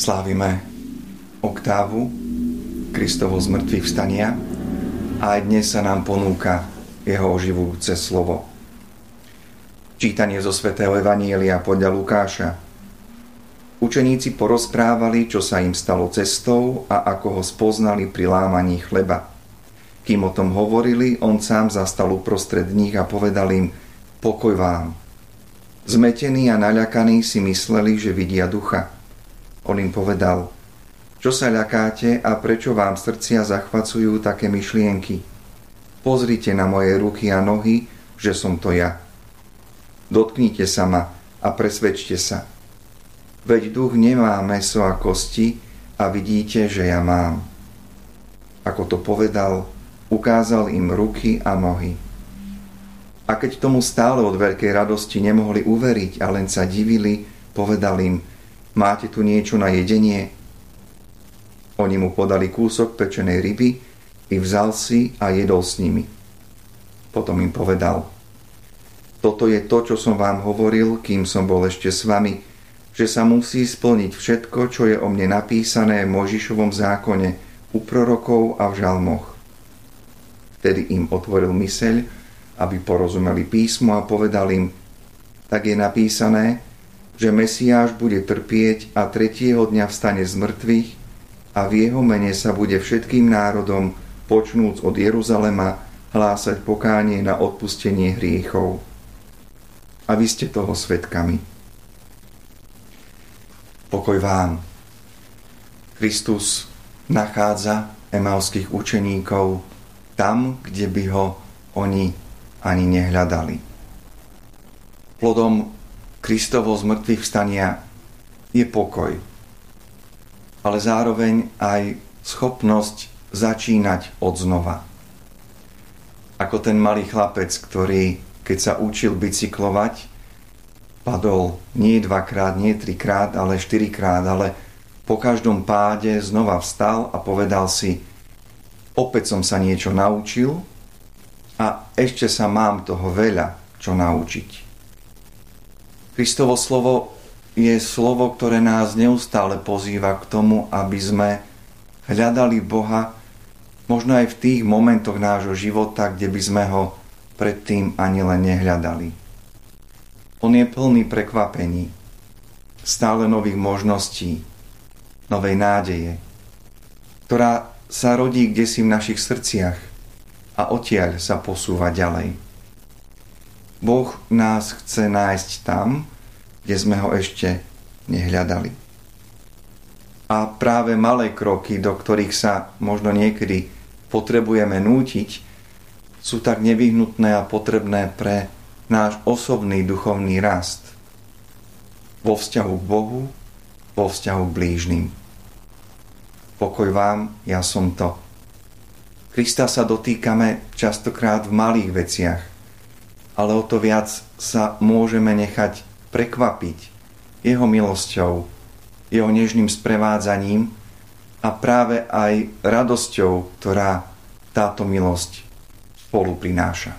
Slávime oktávu Kristovo z mŕtvych vstania a aj dnes sa nám ponúka jeho oživujúce slovo. Čítanie zo svätého Evanielia podľa Lukáša. Učeníci porozprávali, čo sa im stalo cestou a ako ho spoznali pri lámaní chleba. Kým o tom hovorili, on sám zastal uprostred nich a povedal im, pokoj vám. Zmetení a naľakaní si mysleli, že vidia ducha on im povedal, čo sa ľakáte a prečo vám srdcia zachvacujú také myšlienky? Pozrite na moje ruky a nohy, že som to ja. Dotknite sa ma a presvedčte sa. Veď duch nemá meso a kosti a vidíte, že ja mám. Ako to povedal, ukázal im ruky a nohy. A keď tomu stále od veľkej radosti nemohli uveriť a len sa divili, povedal im, Máte tu niečo na jedenie? Oni mu podali kúsok pečenej ryby i vzal si a jedol s nimi. Potom im povedal, toto je to, čo som vám hovoril, kým som bol ešte s vami, že sa musí splniť všetko, čo je o mne napísané v Možišovom zákone, u prorokov a v žalmoch. Vtedy im otvoril myseľ, aby porozumeli písmo a povedal im, tak je napísané, že Mesiáš bude trpieť a tretieho dňa vstane z mŕtvych a v jeho mene sa bude všetkým národom, počnúc od Jeruzalema, hlásať pokánie na odpustenie hriechov. A vy ste toho svetkami. Pokoj vám. Kristus nachádza emalských učeníkov tam, kde by ho oni ani nehľadali. Plodom Kristovo z mŕtvych vstania je pokoj, ale zároveň aj schopnosť začínať od znova. Ako ten malý chlapec, ktorý, keď sa učil bicyklovať, padol nie dvakrát, nie trikrát, ale štyrikrát, ale po každom páde znova vstal a povedal si, opäť som sa niečo naučil a ešte sa mám toho veľa čo naučiť. Kristovo slovo je slovo, ktoré nás neustále pozýva k tomu, aby sme hľadali Boha možno aj v tých momentoch nášho života, kde by sme ho predtým ani len nehľadali. On je plný prekvapení, stále nových možností, novej nádeje, ktorá sa rodí kde si v našich srdciach a odtiaľ sa posúva ďalej. Boh nás chce nájsť tam, kde sme ho ešte nehľadali. A práve malé kroky, do ktorých sa možno niekedy potrebujeme nútiť, sú tak nevyhnutné a potrebné pre náš osobný duchovný rast vo vzťahu k Bohu, vo vzťahu k blížnym. Pokoj vám, ja som to. Krista sa dotýkame častokrát v malých veciach, ale o to viac sa môžeme nechať prekvapiť jeho milosťou, jeho nežným sprevádzaním a práve aj radosťou, ktorá táto milosť spolu prináša.